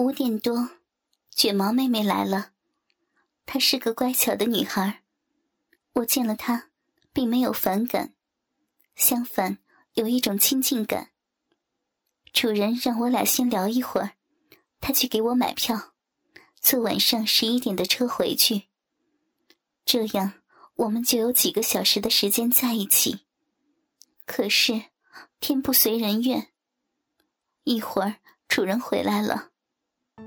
五点多，卷毛妹妹来了。她是个乖巧的女孩，我见了她，并没有反感，相反有一种亲近感。主人让我俩先聊一会儿，他去给我买票，坐晚上十一点的车回去。这样我们就有几个小时的时间在一起。可是天不随人愿，一会儿主人回来了。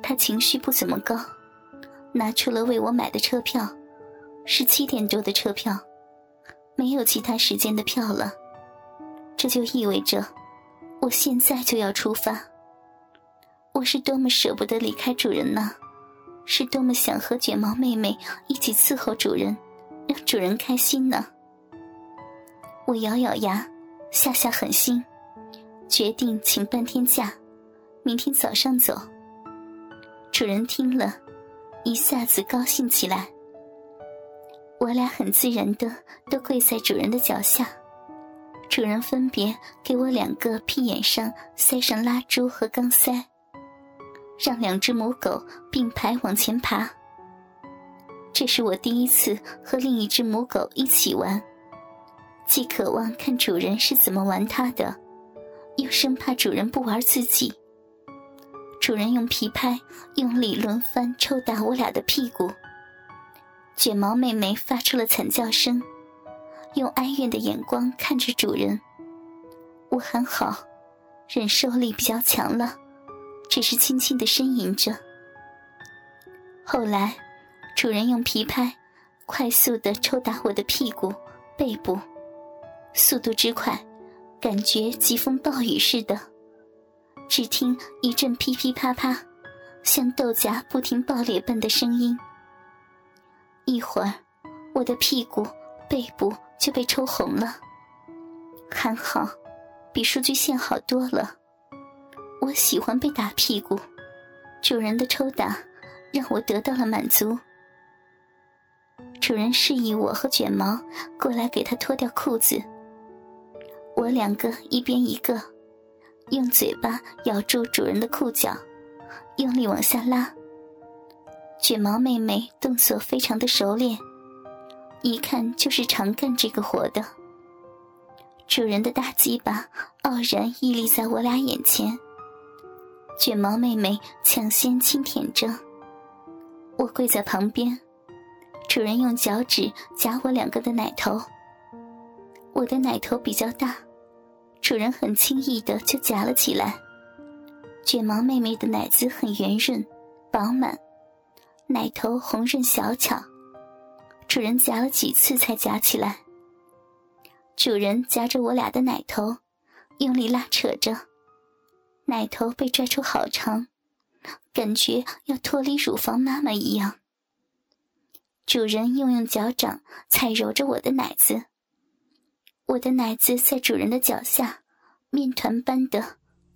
他情绪不怎么高，拿出了为我买的车票，是七点多的车票，没有其他时间的票了。这就意味着，我现在就要出发。我是多么舍不得离开主人呢，是多么想和卷毛妹妹一起伺候主人，让主人开心呢。我咬咬牙，下下狠心，决定请半天假，明天早上走。主人听了，一下子高兴起来。我俩很自然的都跪在主人的脚下，主人分别给我两个屁眼上塞上蜡烛和钢塞，让两只母狗并排往前爬。这是我第一次和另一只母狗一起玩，既渴望看主人是怎么玩它的，又生怕主人不玩自己。主人用皮拍用力轮番抽打我俩的屁股，卷毛妹妹发出了惨叫声，用哀怨的眼光看着主人。我还好，忍受力比较强了，只是轻轻的呻吟着。后来，主人用皮拍快速的抽打我的屁股、背部，速度之快，感觉疾风暴雨似的。只听一阵噼噼啪啪，像豆荚不停爆裂般的声音。一会儿，我的屁股、背部就被抽红了。还好，比数据线好多了。我喜欢被打屁股，主人的抽打让我得到了满足。主人示意我和卷毛过来给他脱掉裤子。我两个一边一个。用嘴巴咬住主人的裤脚，用力往下拉。卷毛妹妹动作非常的熟练，一看就是常干这个活的。主人的大鸡巴傲然屹立在我俩眼前，卷毛妹妹抢先轻舔着。我跪在旁边，主人用脚趾夹我两个的奶头。我的奶头比较大。主人很轻易的就夹了起来，卷毛妹妹的奶子很圆润、饱满，奶头红润小巧。主人夹了几次才夹起来。主人夹着我俩的奶头，用力拉扯着，奶头被拽出好长，感觉要脱离乳房妈妈一样。主人又用脚掌踩揉着我的奶子。我的奶子在主人的脚下，面团般的，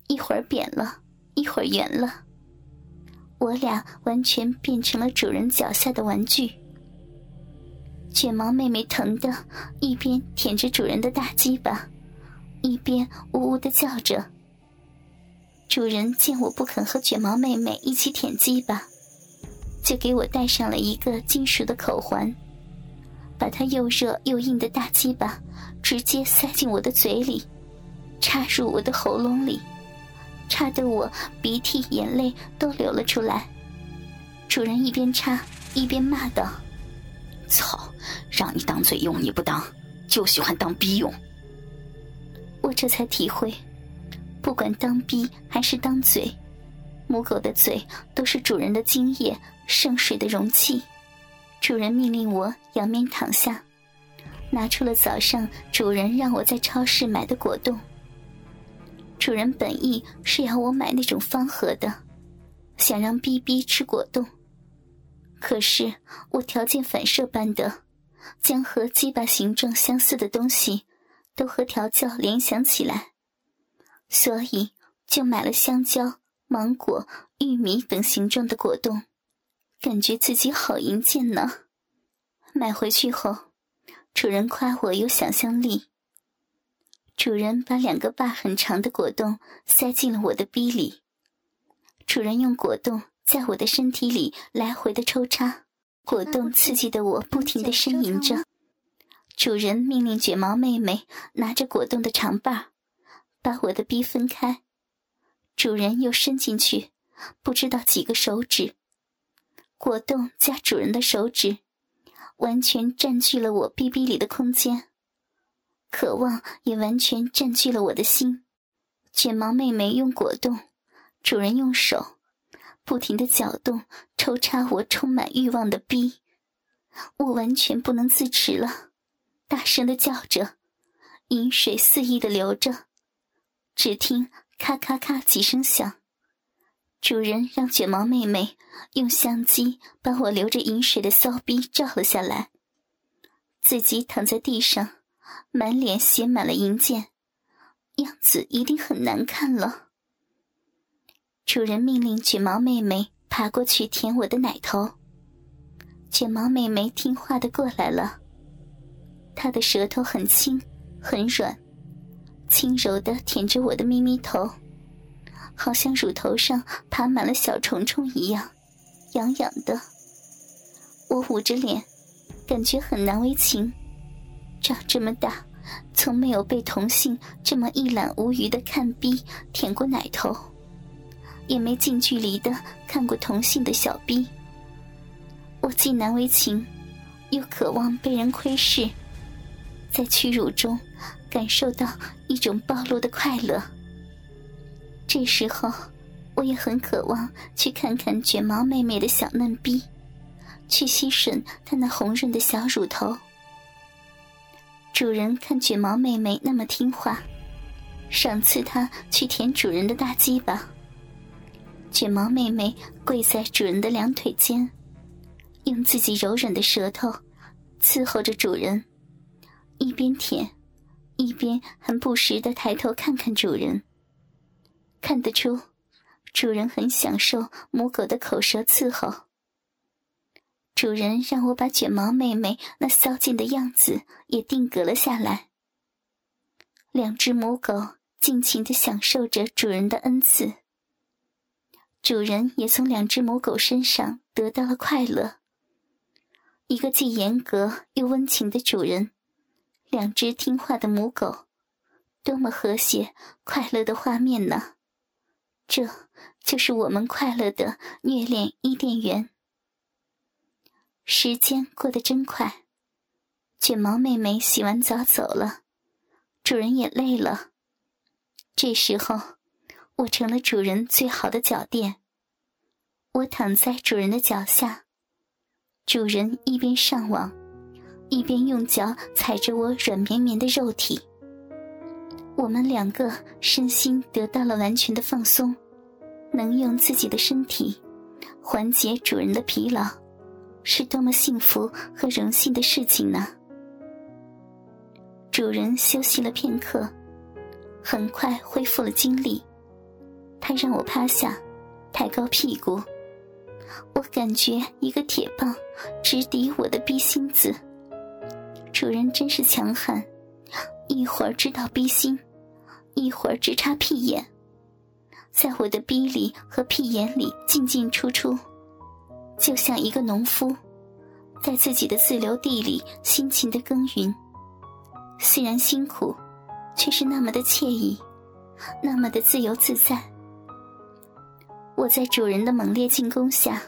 一会儿扁了，一会儿圆了。我俩完全变成了主人脚下的玩具。卷毛妹妹疼的，一边舔着主人的大鸡巴，一边呜呜的叫着。主人见我不肯和卷毛妹妹一起舔鸡巴，就给我戴上了一个金属的口环。把它又热又硬的大鸡巴直接塞进我的嘴里，插入我的喉咙里，插得我鼻涕眼泪都流了出来。主人一边插一边骂道：“操，让你当嘴用你不当，就喜欢当逼用。”我这才体会，不管当逼还是当嘴，母狗的嘴都是主人的精液圣水的容器。主人命令我仰面躺下，拿出了早上主人让我在超市买的果冻。主人本意是要我买那种方盒的，想让 B B 吃果冻。可是我条件反射般的，将和鸡巴形状相似的东西都和调教联想起来，所以就买了香蕉、芒果、玉米等形状的果冻。感觉自己好淫贱呢。买回去后，主人夸我有想象力。主人把两个把很长的果冻塞进了我的逼里。主人用果冻在我的身体里来回的抽插，果冻刺激的我不停的呻吟着。主人命令卷毛妹妹拿着果冻的长把，把我的逼分开。主人又伸进去，不知道几个手指，果冻加主人的手指，完全占据了我逼逼里的空间。渴望也完全占据了我的心。卷毛妹妹用果冻，主人用手，不停的搅动、抽插我充满欲望的逼，我完全不能自持了，大声的叫着，饮水肆意的流着。只听咔咔咔几声响，主人让卷毛妹妹用相机把我流着饮水的骚逼照了下来，自己躺在地上，满脸写满了银箭。样子一定很难看了。主人命令卷毛妹妹爬过去舔我的奶头。卷毛妹妹听话的过来了。她的舌头很轻，很软，轻柔的舔着我的咪咪头，好像乳头上爬满了小虫虫一样，痒痒的。我捂着脸，感觉很难为情。长这么大。从没有被同性这么一览无余的看逼舔过奶头，也没近距离的看过同性的小逼。我既难为情，又渴望被人窥视，在屈辱中感受到一种暴露的快乐。这时候，我也很渴望去看看卷毛妹妹的小嫩逼，去吸吮她那红润的小乳头。主人看卷毛妹妹那么听话，赏赐她去舔主人的大鸡巴。卷毛妹妹跪在主人的两腿间，用自己柔软的舌头伺候着主人，一边舔，一边还不时的抬头看看主人。看得出，主人很享受母狗的口舌伺候。主人让我把卷毛妹妹那骚劲的样子也定格了下来。两只母狗尽情的享受着主人的恩赐，主人也从两只母狗身上得到了快乐。一个既严格又温情的主人，两只听话的母狗，多么和谐快乐的画面呢！这就是我们快乐的虐恋伊甸园。时间过得真快，卷毛妹妹洗完澡走了，主人也累了。这时候，我成了主人最好的脚垫。我躺在主人的脚下，主人一边上网，一边用脚踩着我软绵绵的肉体。我们两个身心得到了完全的放松，能用自己的身体缓解主人的疲劳。是多么幸福和荣幸的事情呢！主人休息了片刻，很快恢复了精力。他让我趴下，抬高屁股。我感觉一个铁棒直抵我的逼心子。主人真是强悍，一会儿知道逼心，一会儿直插屁眼，在我的逼里和屁眼里进进出出。就像一个农夫，在自己的自留地里辛勤的耕耘，虽然辛苦，却是那么的惬意，那么的自由自在。我在主人的猛烈进攻下，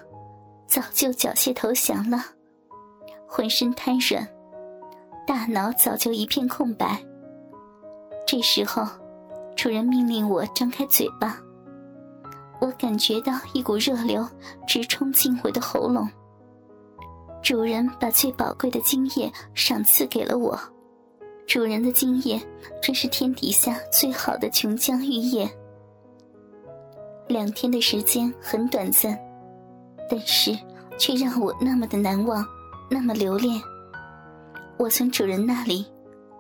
早就缴械投降了，浑身瘫软，大脑早就一片空白。这时候，主人命令我张开嘴巴。我感觉到一股热流直冲进我的喉咙。主人把最宝贵的精液赏赐给了我。主人的精液真是天底下最好的琼浆玉液。两天的时间很短暂，但是却让我那么的难忘，那么留恋。我从主人那里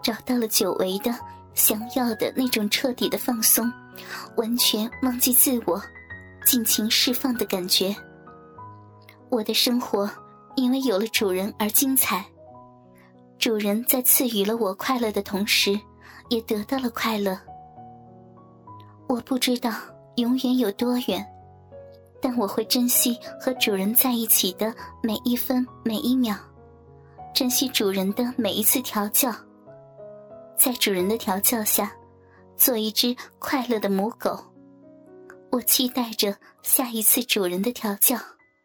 找到了久违的、想要的那种彻底的放松，完全忘记自我。尽情释放的感觉。我的生活因为有了主人而精彩。主人在赐予了我快乐的同时，也得到了快乐。我不知道永远有多远，但我会珍惜和主人在一起的每一分每一秒，珍惜主人的每一次调教，在主人的调教下，做一只快乐的母狗。我期待着下一次主人的调教。